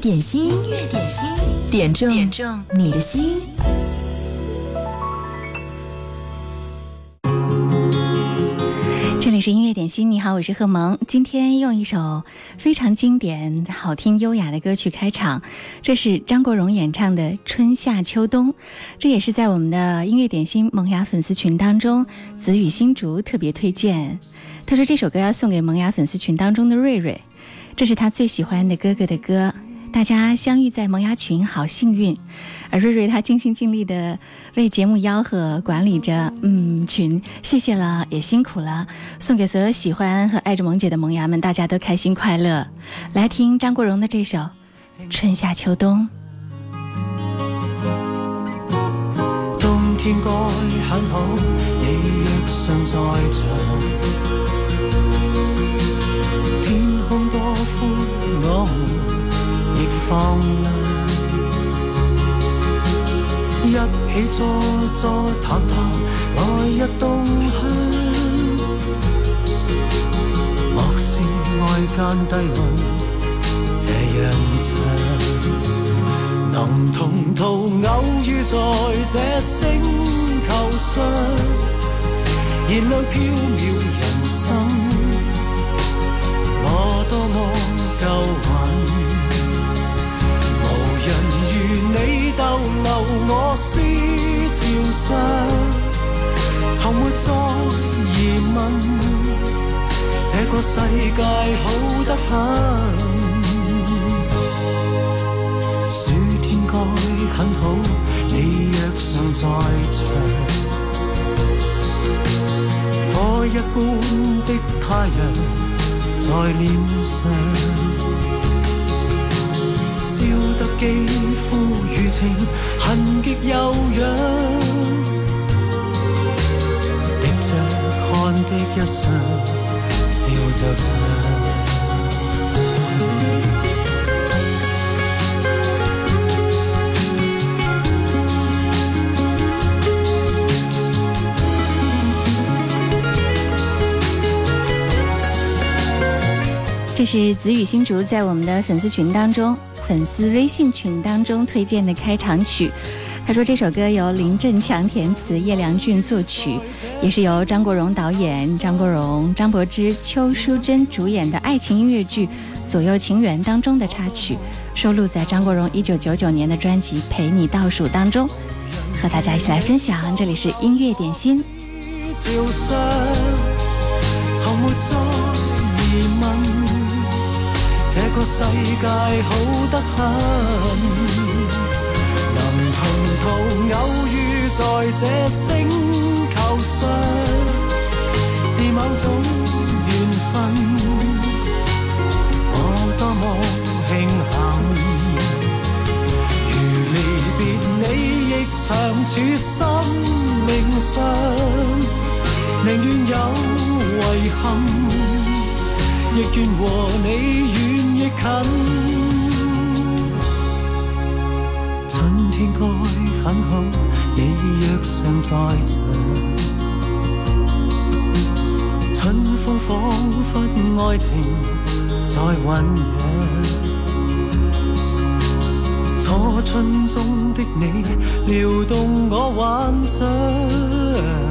点心，音乐点心，点中点中你的心。这里是音乐点心，你好，我是贺萌。今天用一首非常经典、好听、优雅的歌曲开场，这是张国荣演唱的《春夏秋冬》，这也是在我们的音乐点心萌芽粉丝群当中，子雨新竹特别推荐。他说这首歌要送给萌芽粉丝群当中的瑞瑞，这是他最喜欢的哥哥的歌。大家相遇在萌芽群，好幸运。而瑞瑞他尽心尽力的为节目吆喝、管理着，嗯，群，谢谢了，也辛苦了。送给所有喜欢和爱着萌姐的萌芽们，大家都开心快乐。来听张国荣的这首《春夏秋冬》。冬天该很好，你若尚在场，天空多宽，我放亮。一起坐坐谈谈来日动向，莫视外间低温这样长，能同途偶遇在这星球上，燃亮飘渺人生，我多么够运。上，从没再疑问，这个世界好得很。暑天该很好，你若尚在场，火一般的太阳在脸上。笑得肌肤情，痕极悠扬，滴着汗的一双，笑着唱。这是子雨新竹在我们的粉丝群当中。粉丝微信群当中推荐的开场曲，他说这首歌由林振强填词，叶良俊作曲，也是由张国荣导演、张国荣、张柏芝、邱淑贞主演的爱情音乐剧《左右情缘》当中的插曲，收录在张国荣一九九九年的专辑《陪你倒数》当中，和大家一起来分享。这里是音乐点心。从没这个世界好得很，能同途偶遇在这星球上，是某种缘分。我多么庆幸，如离别你亦长处生命上，宁愿有遗憾，亦愿和你远。亦近，春天该很好，你若尚在场，春风仿佛爱情。在酝酿，初春中的你撩动我幻想。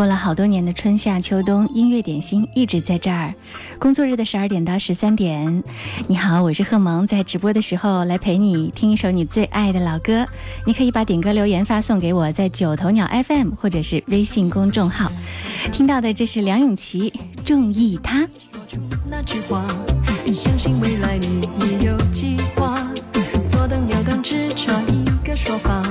过了好多年的春夏秋冬，音乐点心一直在这儿。工作日的十二点到十三点，你好，我是贺萌，在直播的时候来陪你听一首你最爱的老歌。你可以把点歌留言发送给我，在九头鸟 FM 或者是微信公众号。听到的这是梁咏琪《中意他》。那句话，相信未来你已有计划，左等右等只差一个说法，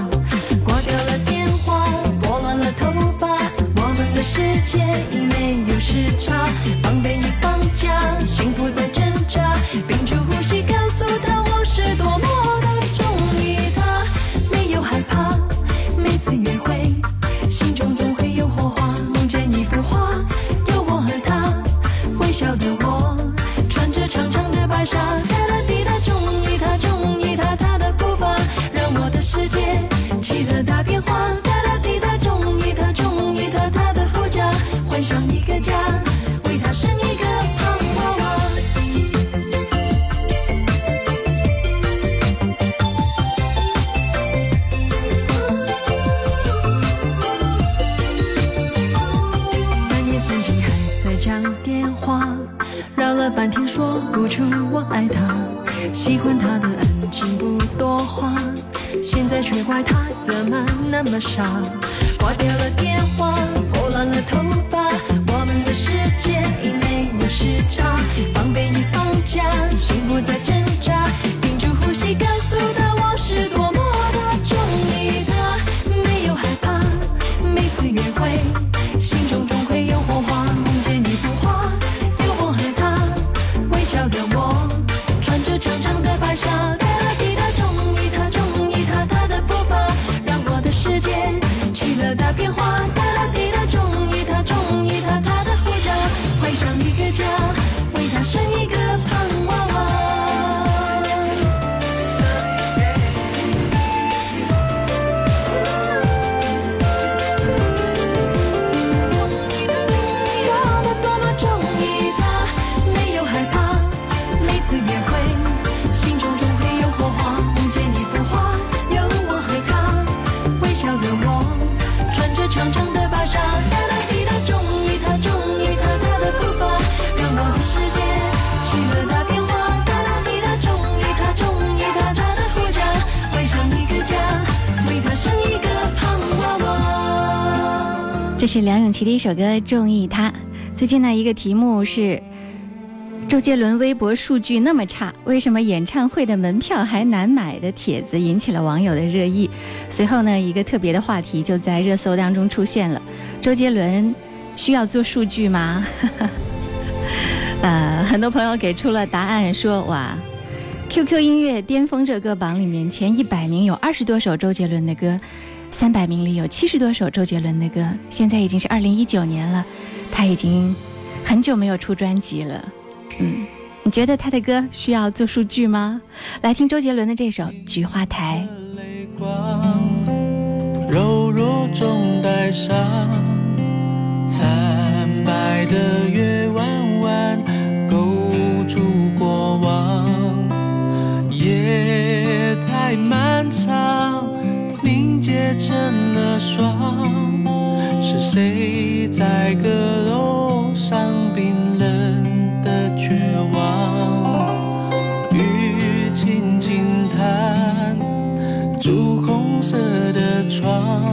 是梁咏琪的一首歌《中意他》。最近呢，一个题目是周杰伦微博数据那么差，为什么演唱会的门票还难买的帖子引起了网友的热议。随后呢，一个特别的话题就在热搜当中出现了：周杰伦需要做数据吗？呃，很多朋友给出了答案说，哇。QQ 音乐巅峰热歌榜里面前一百名有二十多首周杰伦的歌，三百名里有七十多首周杰伦的歌。现在已经是二零一九年了，他已经很久没有出专辑了。嗯，你觉得他的歌需要做数据吗？来听周杰伦的这首《菊花台》。柔弱中带伤，惨白的月成了霜。是谁在阁楼上冰冷的绝望？雨轻轻弹。朱红色的窗，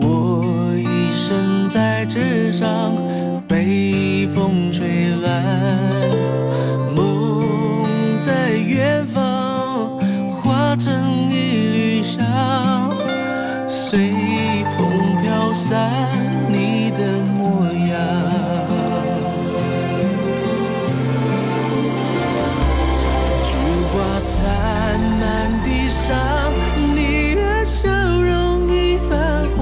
我一生在纸上，散你的模样。菊花残满地上，你的笑容已泛黄。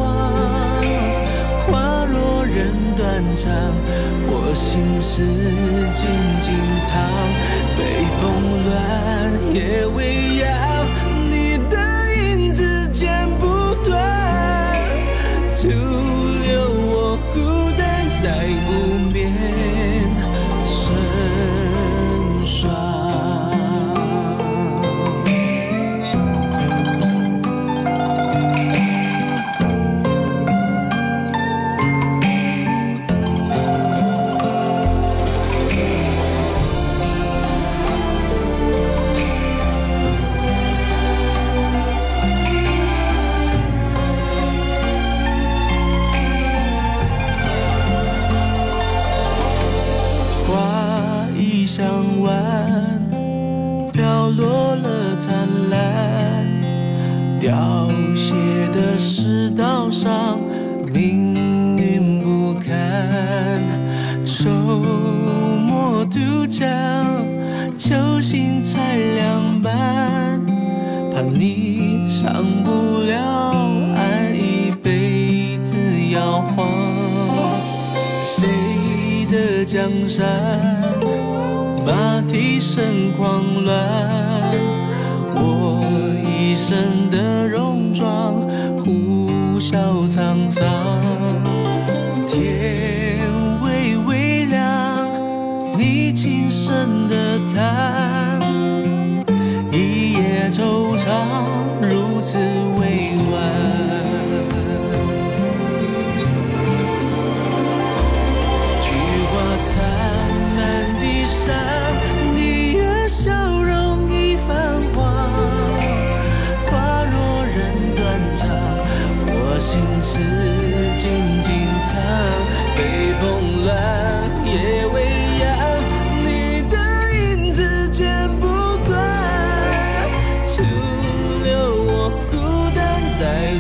花落人断肠，我心事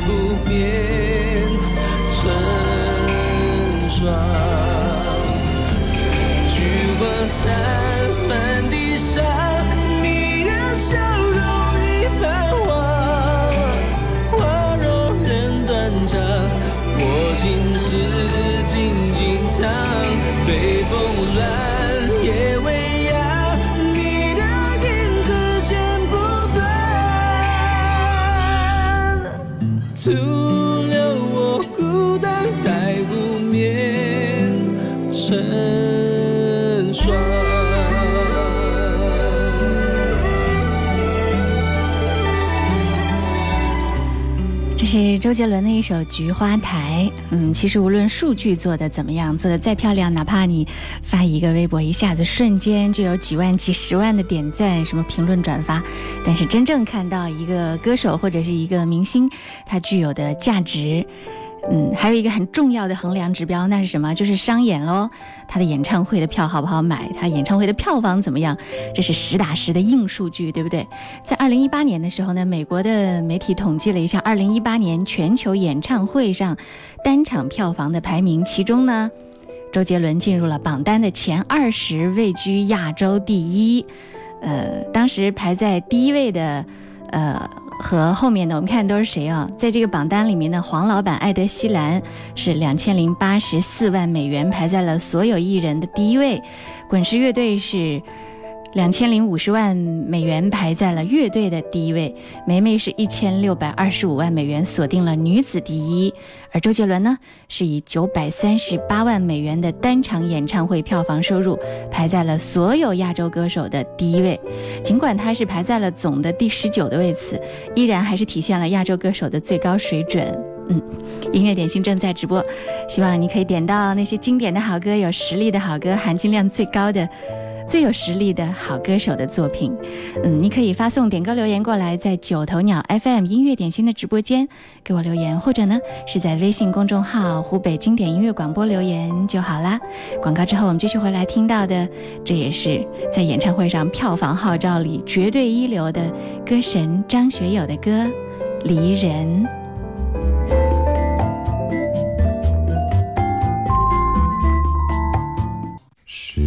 不变成双。菊花残满地伤，你的笑容已泛黄，花容人断肠，我心事静静藏，北风乱，周杰伦的一首《菊花台》。嗯，其实无论数据做的怎么样，做的再漂亮，哪怕你发一个微博，一下子瞬间就有几万、几十万的点赞，什么评论、转发，但是真正看到一个歌手或者是一个明星，他具有的价值。嗯，还有一个很重要的衡量指标，那是什么？就是商演喽。他的演唱会的票好不好买？他演唱会的票房怎么样？这是实打实的硬数据，对不对？在二零一八年的时候呢，美国的媒体统计了一下二零一八年全球演唱会上单场票房的排名，其中呢，周杰伦进入了榜单的前二十，位居亚洲第一。呃，当时排在第一位的，呃。和后面的我们看都是谁啊？在这个榜单里面的，黄老板艾德希兰是两千零八十四万美元，排在了所有艺人的第一位。滚石乐队是两千零五十万美元，排在了乐队的第一位。梅梅是一千六百二十五万美元，锁定了女子第一。而周杰伦呢，是以九百三十八万美元的单场演唱会票房收入，排在了所有亚洲歌手的第一位。尽管他是排在了总的第十九的位次，依然还是体现了亚洲歌手的最高水准。嗯，音乐点心正在直播，希望你可以点到那些经典的好歌、有实力的好歌、含金量最高的。最有实力的好歌手的作品，嗯，你可以发送点歌留言过来，在九头鸟 FM 音乐点心的直播间给我留言，或者呢是在微信公众号湖北经典音乐广播留言就好啦。广告之后我们继续回来听到的，这也是在演唱会上票房号召里绝对一流的歌神张学友的歌《离人》。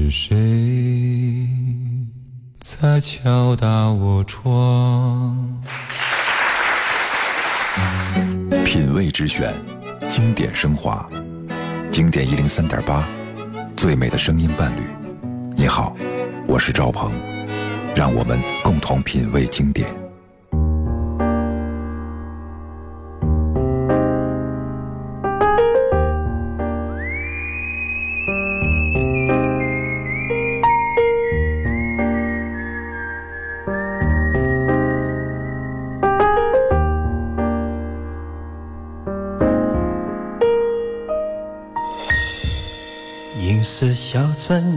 是谁在敲打我窗？品味之选，经典升华，经典一零三点八，最美的声音伴侣。你好，我是赵鹏，让我们共同品味经典。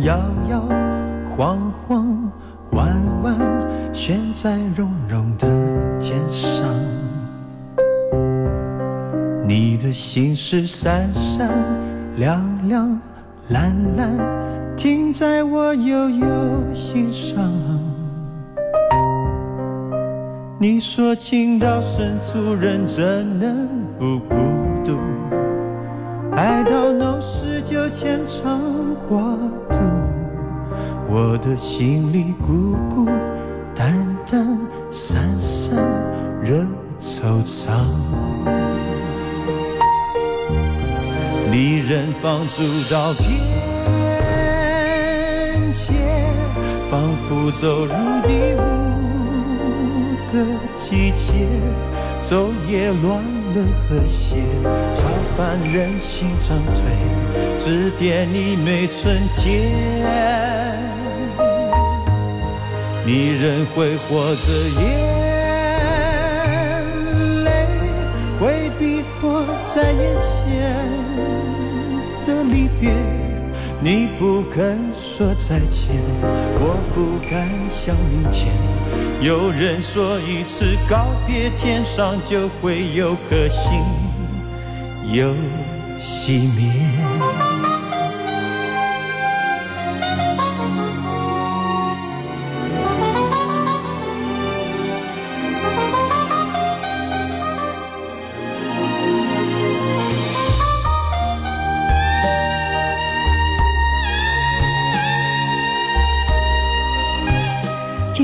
摇摇晃晃，弯弯悬在绒绒的肩上。你的心事闪闪亮亮蓝蓝，停在我悠悠心上。你说情到深处人怎能不孤独？爱到浓时就牵肠挂，我的心里孤孤单单散散惹惆怅。离人放逐到边界，仿佛走入第五个季节，昼夜乱了和谐，超凡人心长退，指点你每春天。你仍会活着眼泪，会逼迫在眼前的离别。你不肯说再见，我不敢想明天。有人说一次告别，天上就会有颗星又熄灭。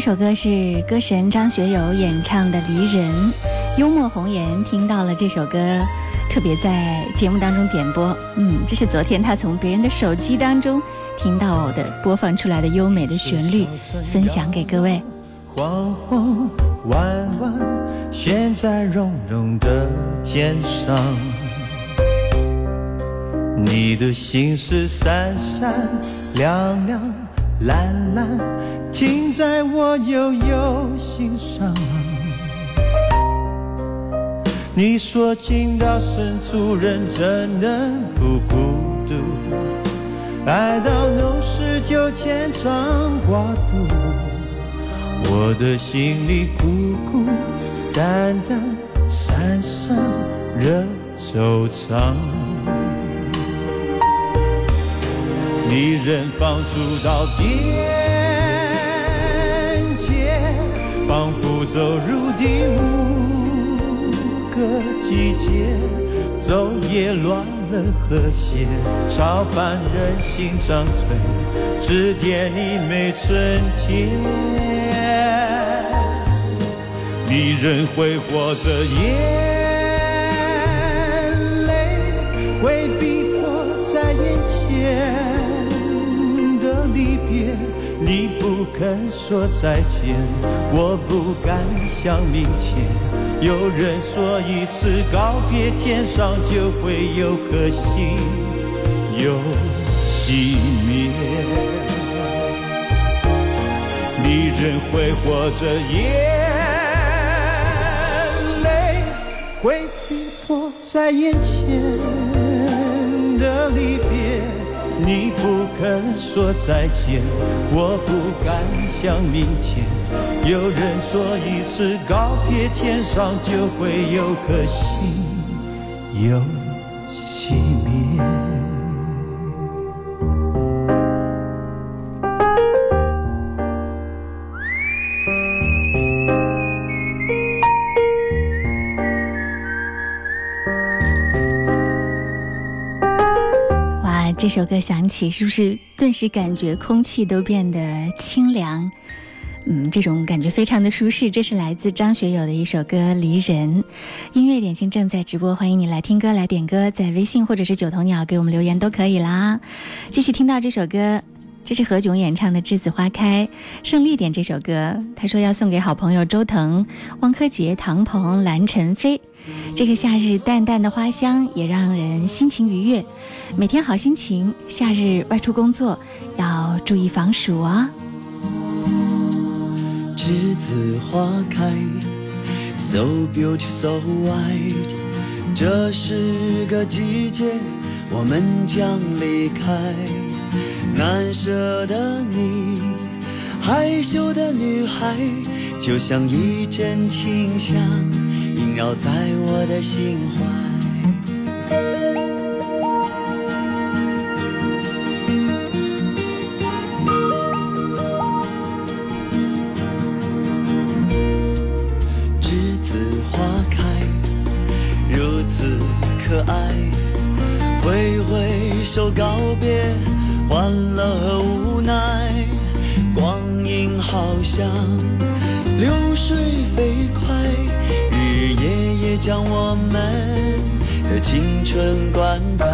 首歌是歌神张学友演唱的《离人》，幽默红颜听到了这首歌，特别在节目当中点播。嗯，这是昨天他从别人的手机当中听到的播放出来的优美的旋律，分享给各位。黄昏弯弯悬在绒绒的肩上，你的心事闪闪亮亮蓝蓝。停在我悠悠心上。你说情到深处人怎能不孤独？爱到浓时就牵肠挂肚。我的心里孤孤单单，三生惹惆怅。离人放逐到边界。仿佛走入第五个季节，昼夜乱了和谐，超凡人心长退，指点你没春天。离人挥霍着眼泪，会逼迫在眼前离别。你不肯说再见，我不敢想明天。有人说一次告别，天上就会有颗星又熄灭。离人挥霍着眼泪，会逼迫在眼前的离别。你不肯说再见，我不敢想明天。有人说一次告别，天上就会有颗星有这首歌响起，是不是顿时感觉空气都变得清凉？嗯，这种感觉非常的舒适。这是来自张学友的一首歌《离人》。音乐点心正在直播，欢迎你来听歌、来点歌，在微信或者是九头鸟给我们留言都可以啦。继续听到这首歌，这是何炅演唱的《栀子花开》。胜利点这首歌，他说要送给好朋友周腾、汪柯洁、唐鹏、蓝晨飞。这个夏日淡淡的花香也让人心情愉悦，每天好心情。夏日外出工作要注意防暑啊。栀子花开，so beautiful so white。这是个季节，我们将离开。难舍的你，害羞的女孩，就像一阵清香。萦绕在我的心怀，栀子花开，如此可爱。挥挥手告别，欢乐和无奈。光阴好像流水飞快。将我们的青春灌溉。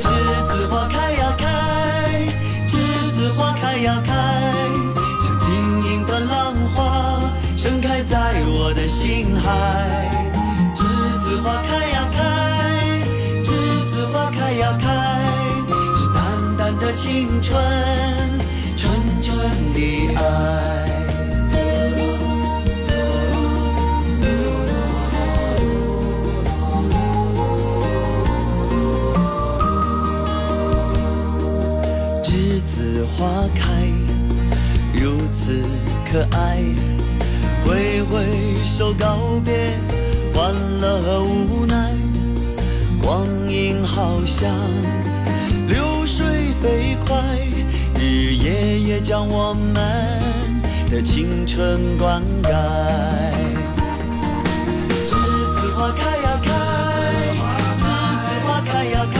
栀子花开呀开，栀子花开呀开，像晶莹的浪花盛开在我的心海。栀子花开呀开，栀子花开呀开，是淡淡的青春，纯纯的爱。可爱，挥挥手告别欢乐和无奈。光阴好像流水飞快，日夜也将我们的青春灌溉。栀子花开呀开，栀子花开呀开。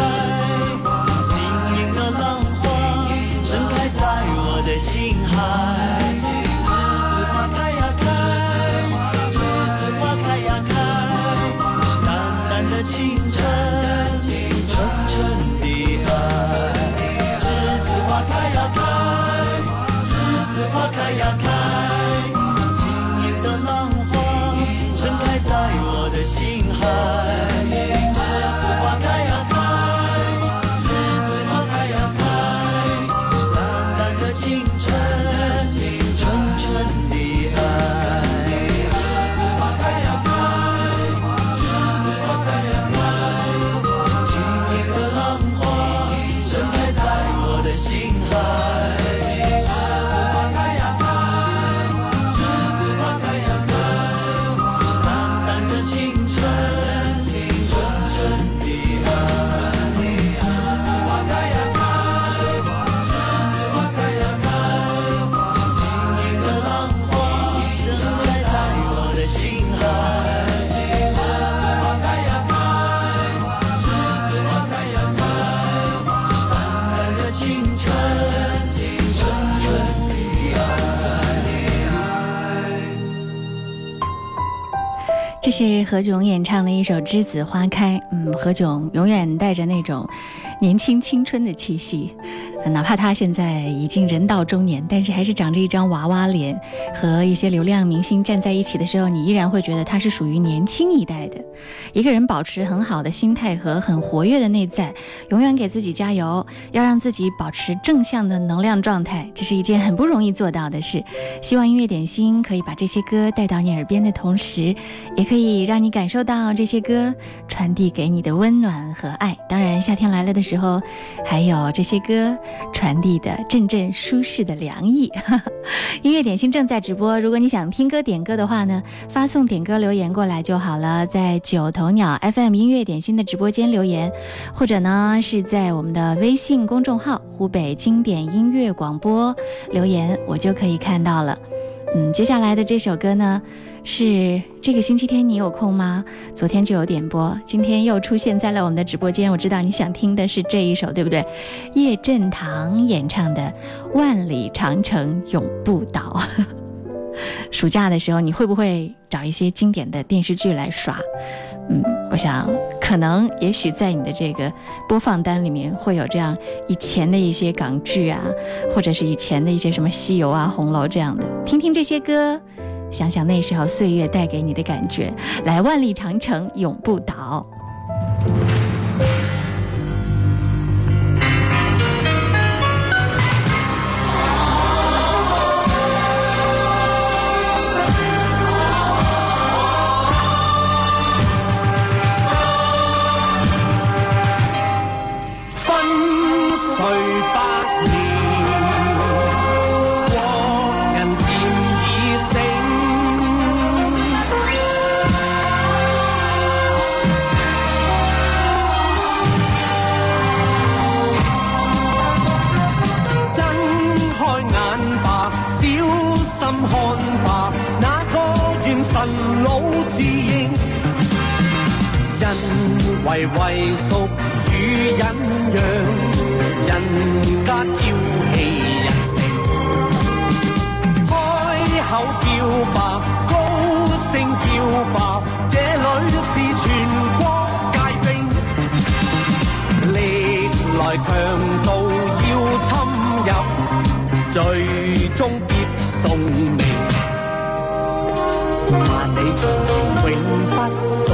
晶莹的浪花盛开在我的心海。是何炅演唱的一首《栀子花开》。嗯，何炅永远带着那种年轻青春的气息，哪怕他现在已经人到中年，但是还是长着一张娃娃脸。和一些流量明星站在一起的时候，你依然会觉得他是属于年轻一代的。一个人保持很好的心态和很活跃的内在，永远给自己加油，要让自己保持正向的能量状态，这是一件很不容易做到的事。希望音乐点心可以把这些歌带到你耳边的同时，也可以让你感受到这些歌传递给你的温暖和爱。当然，夏天来了的时候，还有这些歌传递的阵阵舒适的凉意。音乐点心正在直播，如果你想听歌点歌的话呢，发送点歌留言过来就好了，在九头鸟 FM 音乐点心的直播间留言，或者呢是在我们的微信公众号“湖北经典音乐广播”留言，我就可以看到了。嗯，接下来的这首歌呢，是这个星期天你有空吗？昨天就有点播，今天又出现在了我们的直播间。我知道你想听的是这一首，对不对？叶振棠演唱的《万里长城永不倒》。暑假的时候，你会不会找一些经典的电视剧来刷？嗯，我想可能也许在你的这个播放单里面会有这样以前的一些港剧啊，或者是以前的一些什么西游啊、红楼这样的，听听这些歌，想想那时候岁月带给你的感觉。来，万里长城永不倒。自认。因为畏缩与忍让，人家叫气人性，开口叫吧，高声叫吧，这里是全国界兵，历来强盗要侵入，最终必送命。万里长城永不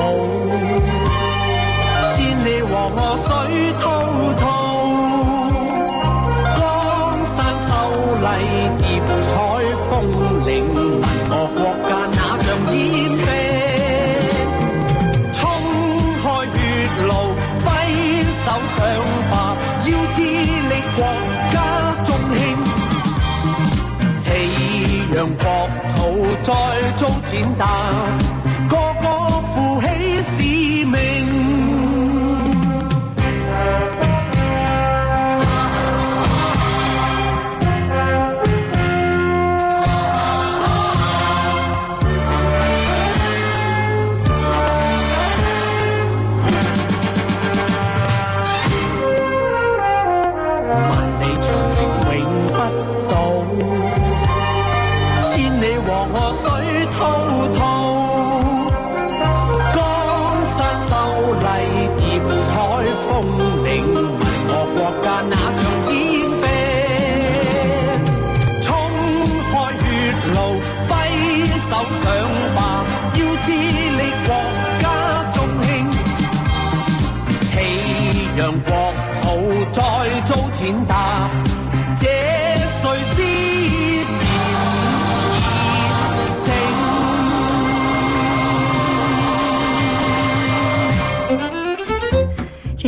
遭踐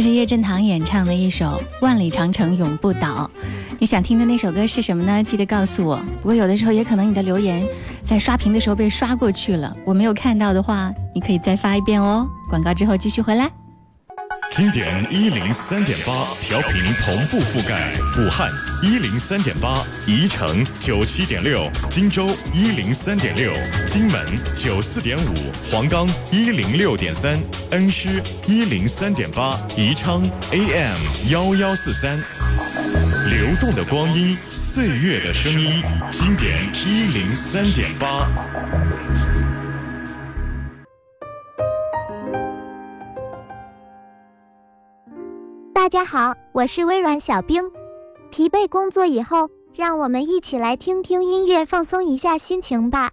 这是叶振棠演唱的一首《万里长城永不倒》。你想听的那首歌是什么呢？记得告诉我。不过有的时候也可能你的留言在刷屏的时候被刷过去了，我没有看到的话，你可以再发一遍哦。广告之后继续回来。经典一零三点八调频同步覆盖武汉一零三点八，宜城九七点六，荆州一零三点六，荆门九四点五，黄冈一零六点三，恩施一零三点八，宜昌 AM 幺幺四三。流动的光阴，岁月的声音，经典一零三点八。大家好，我是微软小冰。疲惫工作以后，让我们一起来听听音乐，放松一下心情吧。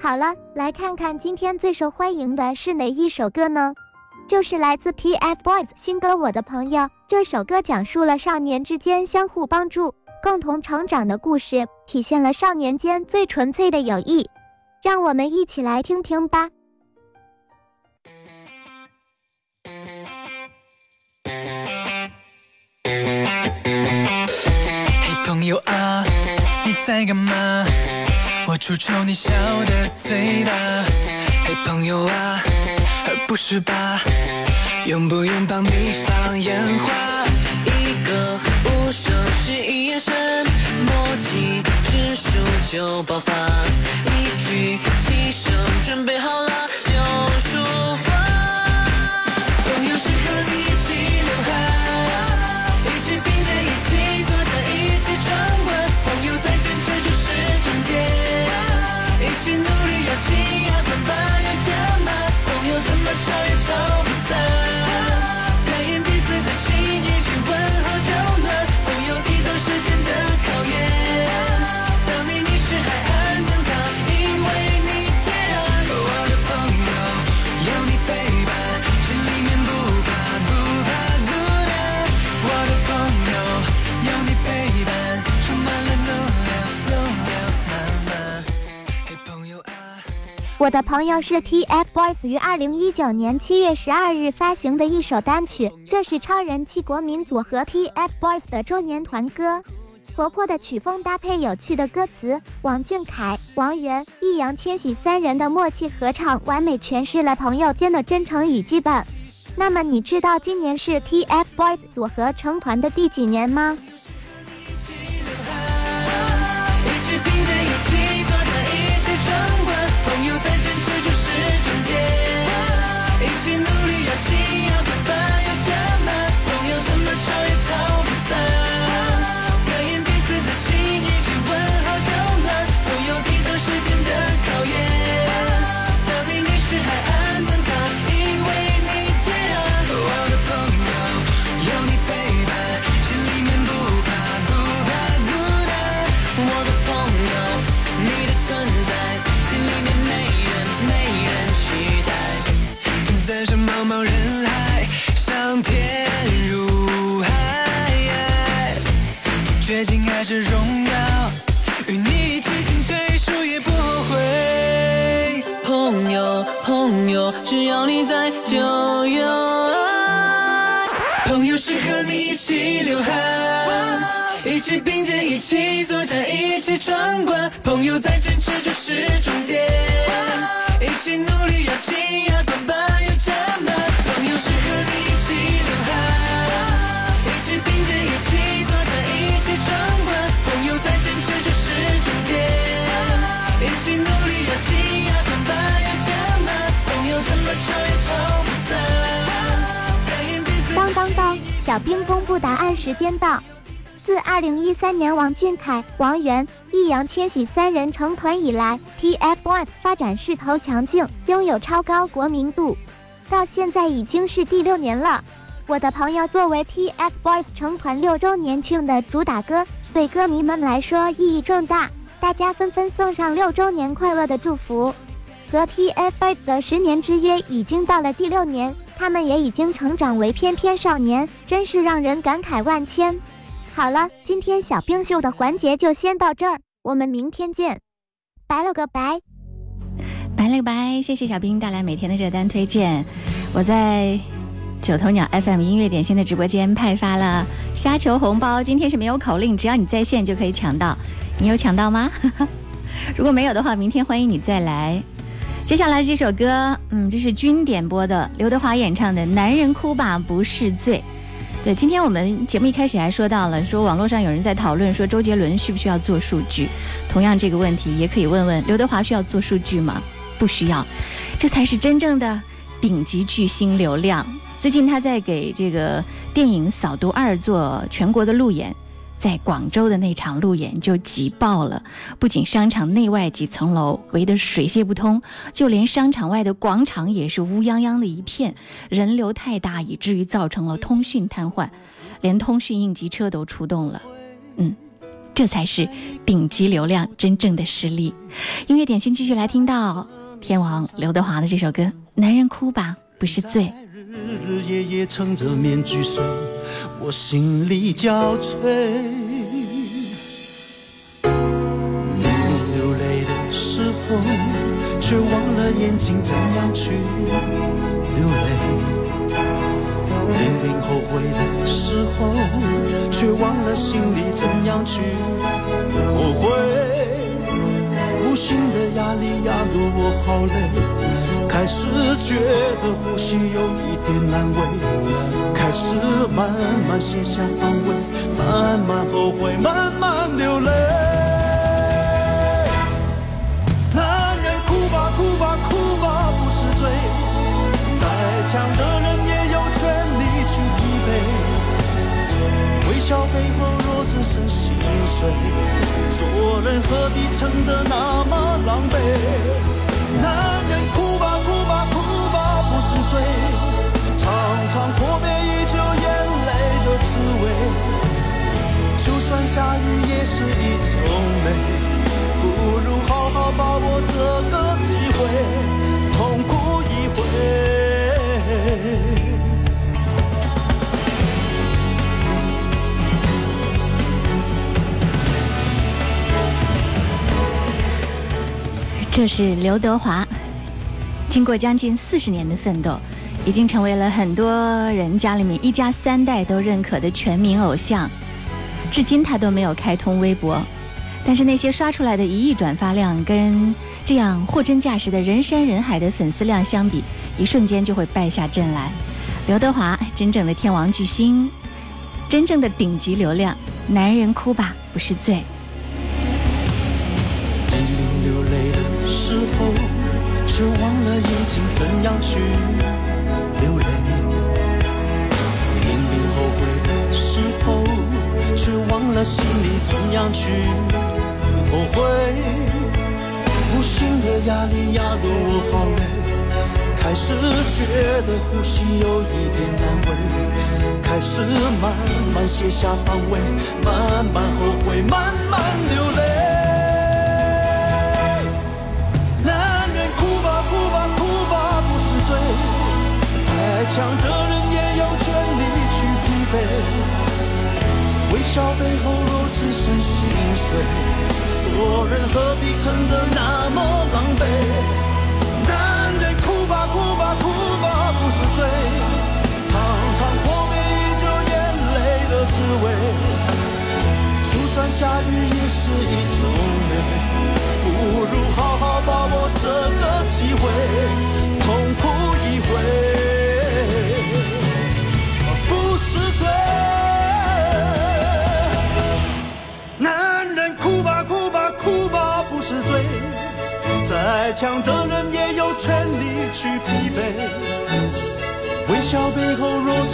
好了，来看看今天最受欢迎的是哪一首歌呢？就是来自 TFBOYS 新歌《我的朋友》。这首歌讲述了少年之间相互帮助、共同成长的故事，体现了少年间最纯粹的友谊。让我们一起来听听吧。朋友啊，你在干嘛？我出丑，你笑得最大。嘿，朋友啊，不是吧？用不用帮你放烟花？一个无声，是一眼神，默契指数就爆发。一句气声，准备好了就出发。一起努力，咬紧牙关，把要加满。朋友怎么超越超不我的朋友是 TFBOYS 于二零一九年七月十二日发行的一首单曲，这是超人气国民组合 TFBOYS 的周年团歌。活泼的曲风搭配有趣的歌词，王俊凯、王源、易烊千玺三人的默契合唱，完美诠释了朋友间的真诚与羁绊。那么你知道今年是 TFBOYS 组合成团的第几年吗？朋友再坚持就是终点，一起努力，咬紧牙关，把要加满。朋友是和你一起流汗，一起并肩，一起作战，一起闯关。朋友再坚持就是终点，一起努力，咬紧牙关，把要加满。朋友怎么超越超不散？感应彼此当当当！小兵公布答案时间到。自二零一三年王俊凯、王源、易烊千玺三人成团以来，TFBOYS 发展势头强劲，拥有超高国民度，到现在已经是第六年了。我的朋友作为 TFBOYS 成团六周年庆的主打歌，对歌迷们来说意义重大，大家纷纷送上六周年快乐的祝福。和 TFBOYS 的十年之约已经到了第六年，他们也已经成长为翩翩少年，真是让人感慨万千。好了，今天小冰秀的环节就先到这儿，我们明天见，拜了个拜。拜了个拜，谢谢小兵带来每天的热单推荐。我在九头鸟 FM 音乐点心的直播间派发了虾球红包，今天是没有口令，只要你在线就可以抢到。你有抢到吗？如果没有的话，明天欢迎你再来。接下来这首歌，嗯，这是君点播的，刘德华演唱的《男人哭吧不是罪》。对，今天我们节目一开始还说到了，说网络上有人在讨论说周杰伦需不需要做数据，同样这个问题也可以问问刘德华需要做数据吗？不需要，这才是真正的顶级巨星流量。最近他在给这个电影《扫毒二》做全国的路演，在广州的那场路演就挤爆了，不仅商场内外几层楼围得水泄不通，就连商场外的广场也是乌泱泱的一片，人流太大，以至于造成了通讯瘫痪，连通讯应急车都出动了。嗯，这才是顶级流量真正的实力。音乐点心继续来听到天王刘德华的这首歌《男人哭吧不是罪》。日日夜夜撑着面具睡，我心里憔悴。你流泪的时候，却忘了眼睛怎样去流泪；明明后悔的时候，却忘了心里怎样去后悔。无形的压力压得我好累，开始觉得呼吸有一点难为，开始慢慢卸下防卫，慢慢后悔，慢慢流泪。男人哭吧哭吧哭吧不是罪，再强的人也有权利去疲惫。微笑背后若只剩心碎，做人何必撑得那么狼狈？男人哭吧哭吧哭吧不是罪，尝尝阔别已久眼泪的滋味。就算下雨也是一种美，不如好好把握这个这是刘德华，经过将近四十年的奋斗，已经成为了很多人家里面一家三代都认可的全民偶像。至今他都没有开通微博，但是那些刷出来的一亿转发量，跟这样货真价实的人山人海的粉丝量相比，一瞬间就会败下阵来。刘德华，真正的天王巨星，真正的顶级流量，男人哭吧不是罪。却忘了眼睛怎样去流泪；明明后悔的时候，却忘了心里怎样去后悔。无形的压力压得我好累，开始觉得呼吸有一点难为，开始慢慢卸下防卫，慢慢后悔，慢慢流泪。强的人也有权利去疲惫。微笑背后若只剩心碎，做人何必撑得那么狼狈？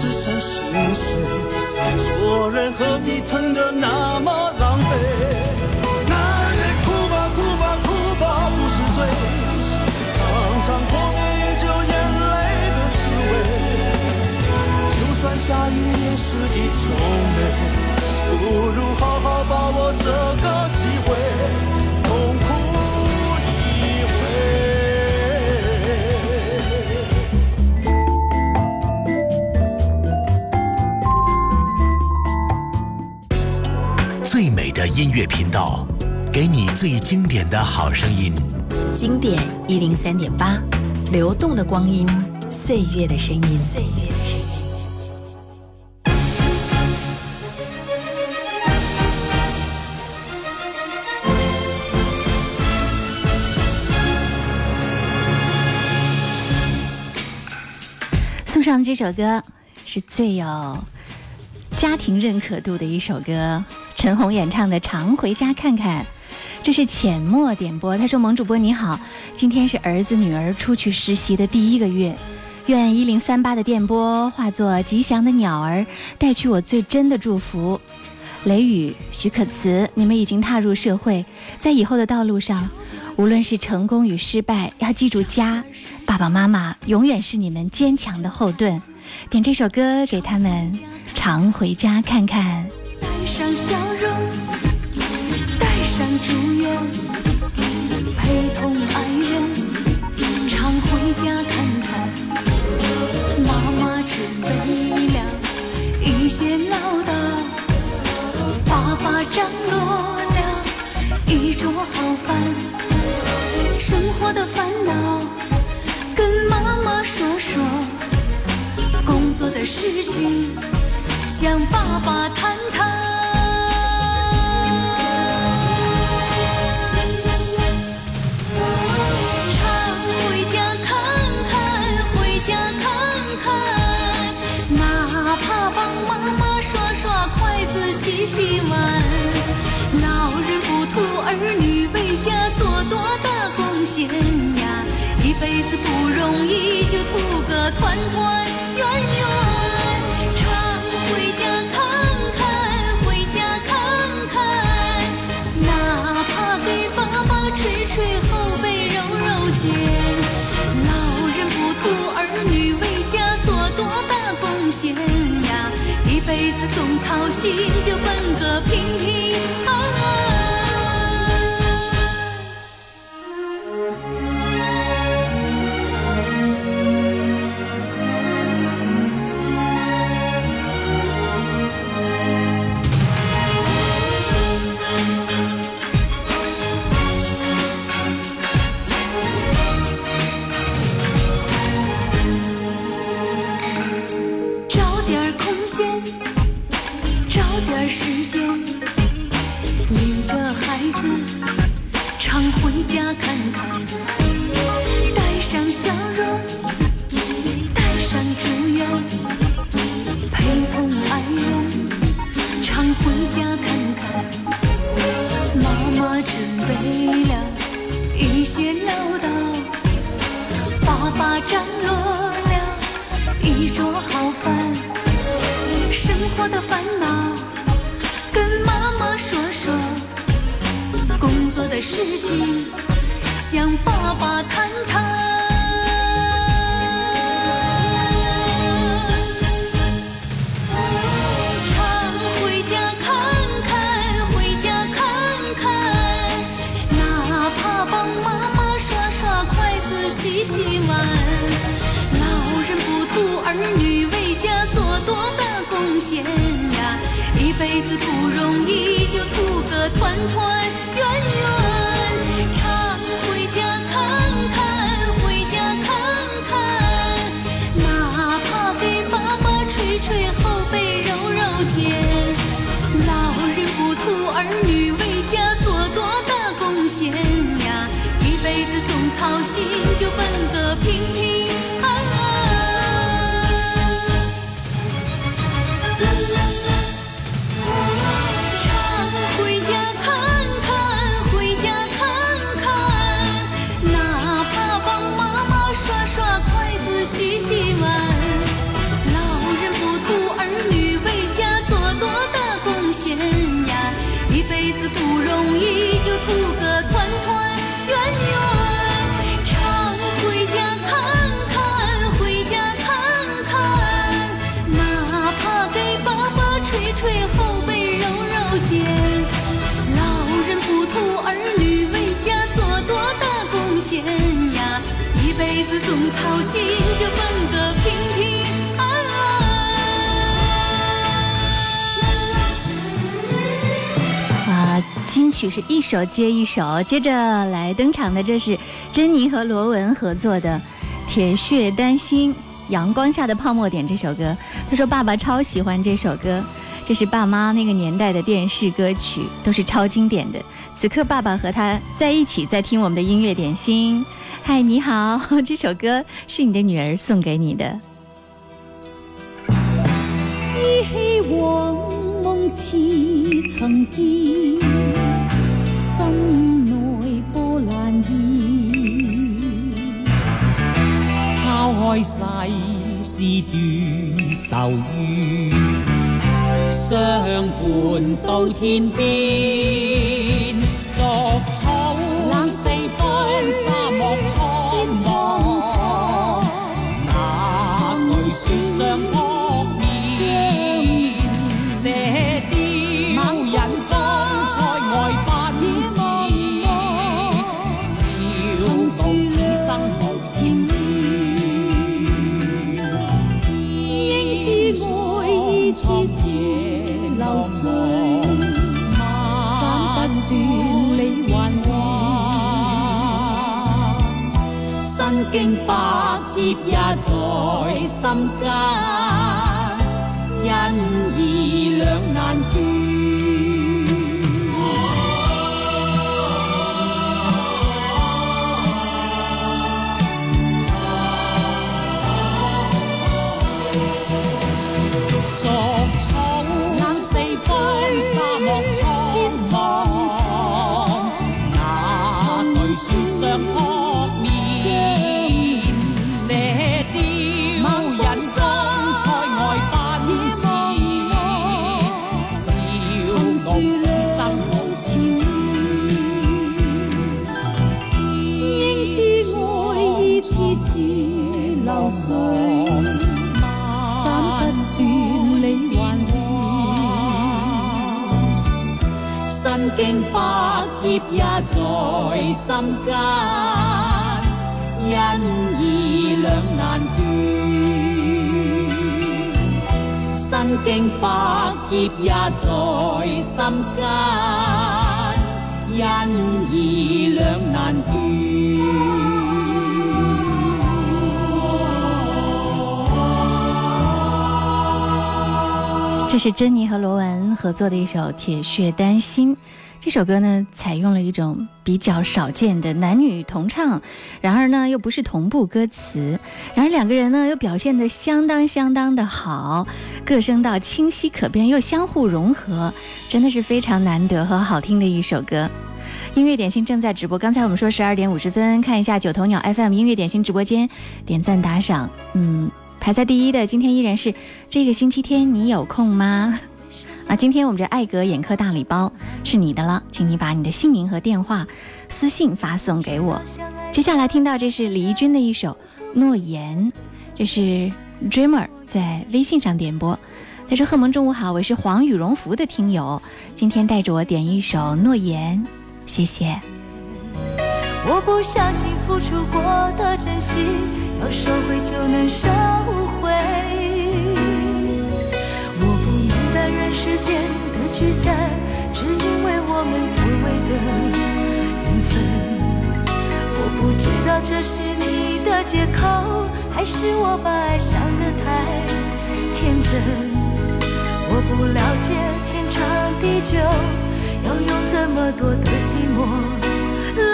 只剩心碎，做人何必撑得那么狼狈？男人哭吧哭吧哭吧不是罪，常常破灭已久眼泪的滋味。就算下雨也是一种美，不如好好把握这个机会，音乐频道给你最经典的好声音。经典一零三点八，流动的光阴，岁月的声音。岁月的声音。送上这首歌是最有家庭认可度的一首歌，陈红演唱的《常回家看看》。这是浅墨点播，他说：“萌主播你好，今天是儿子女儿出去实习的第一个月，愿一零三八的电波化作吉祥的鸟儿，带去我最真的祝福。”雷雨、许可慈，你们已经踏入社会，在以后的道路上，无论是成功与失败，要记住家，爸爸妈妈永远是你们坚强的后盾。点这首歌给他们，常回家看看。带上笑容，带上祝愿，陪同爱人，常回家看看。妈妈准备了一些唠叨，爸爸张罗了一桌好饭。生活的烦恼跟妈妈说说，工作的事情向爸爸谈谈。常回家看看，回家看看，哪怕帮妈妈刷刷筷子、洗洗碗。老人不图儿女为家做多大贡献呀，一辈子不容易，就图个团团圆圆。心，就奔个平平。事情向爸爸谈谈。常回家看看，回家看看，哪怕帮妈妈刷刷筷子、洗洗碗。老人不图儿女为家做多大贡献呀，一辈子不容易，就图个团团圆圆。常回家看看回家看看哪怕给爸爸捶捶后背揉揉肩老人不图儿女为家做多大贡献呀。一辈子总操心就奔个平总操心，就奔个平平安安。啊，金曲是一首接一首。接着来登场的，这是珍妮和罗文合作的《铁血丹心》。阳光下的泡沫点这首歌，他说爸爸超喜欢这首歌，这是爸妈那个年代的电视歌曲，都是超经典的。此刻爸爸和他在一起，在听我们的音乐点心。嗨，你好，这首歌是你的女儿送给你的。依稀往梦似曾见，心内波澜现。抛开世事断愁怨，相伴到天边，逐草四方，惧雪上扑面？经百劫也在心间恩义两难断斩不断理还乱身经百劫也在心间恩义两难断。身经百劫也在心间恩义两难断。这是珍妮和罗文合作的一首《铁血丹心》。这首歌呢，采用了一种比较少见的男女同唱，然而呢又不是同步歌词，然而两个人呢又表现得相当相当的好，各声道清晰可辨又相互融合，真的是非常难得和好听的一首歌。音乐点心正在直播，刚才我们说十二点五十分，看一下九头鸟 FM 音乐点心直播间点赞打赏，嗯，排在第一的今天依然是这个星期天，你有空吗？啊，今天我们这艾格眼科大礼包是你的了，请你把你的姓名和电话私信发送给我。接下来听到这是李翊君的一首《诺言》，这是 Dreamer 在微信上点播。他说：“贺萌，中午好，我是黄羽绒服的听友，今天带着我点一首《诺言》，谢谢。”我不相信付出过的真心，要收回就能收回。我不明白人世间的聚散，只因为我们所谓的缘分。我不知道这是你的借口，还是我把爱想得太天真。我不了解天长地久，要用这么多的寂寞。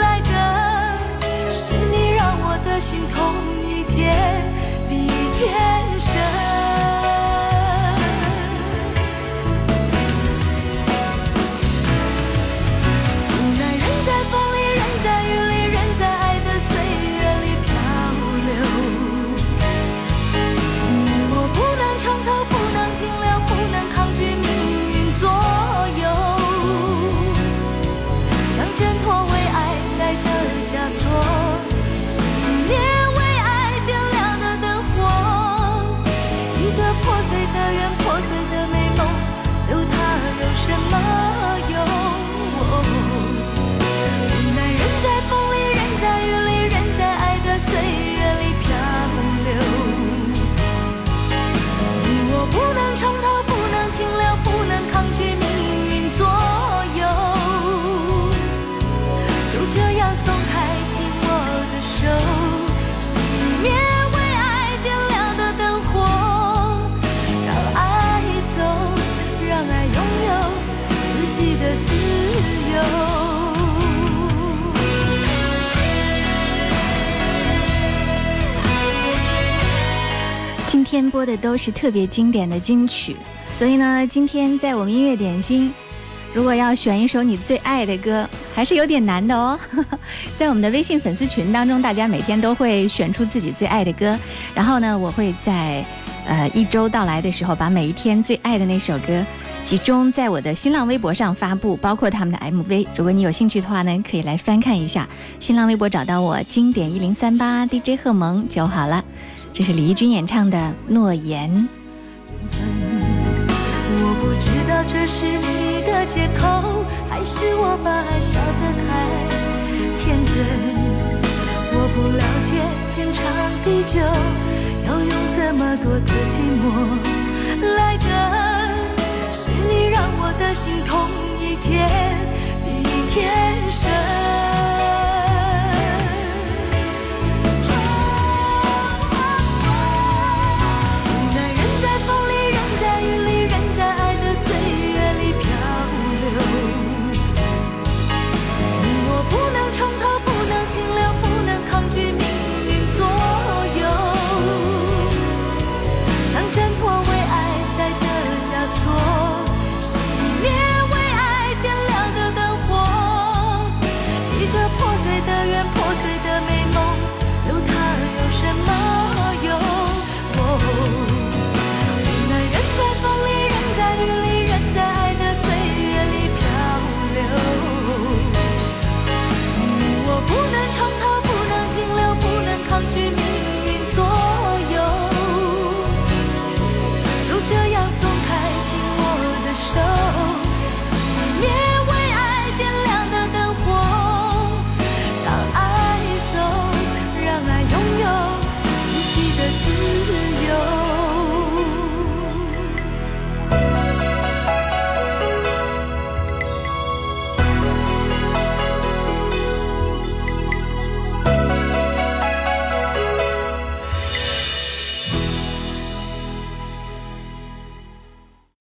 来等是你，让我的心痛天比一天天播的都是特别经典的金曲，所以呢，今天在我们音乐点心，如果要选一首你最爱的歌，还是有点难的哦。在我们的微信粉丝群当中，大家每天都会选出自己最爱的歌，然后呢，我会在呃一周到来的时候，把每一天最爱的那首歌集中在我的新浪微博上发布，包括他们的 MV。如果你有兴趣的话呢，可以来翻看一下。新浪微博找到我，经典一零三八 DJ 贺萌就好了。这是李翊君演唱的《诺言》。我不知道这是你的借口，还是我把爱笑得太天真。我不了解天长地久，要用这么多的寂寞来等。是你让我的心痛一天比一天深。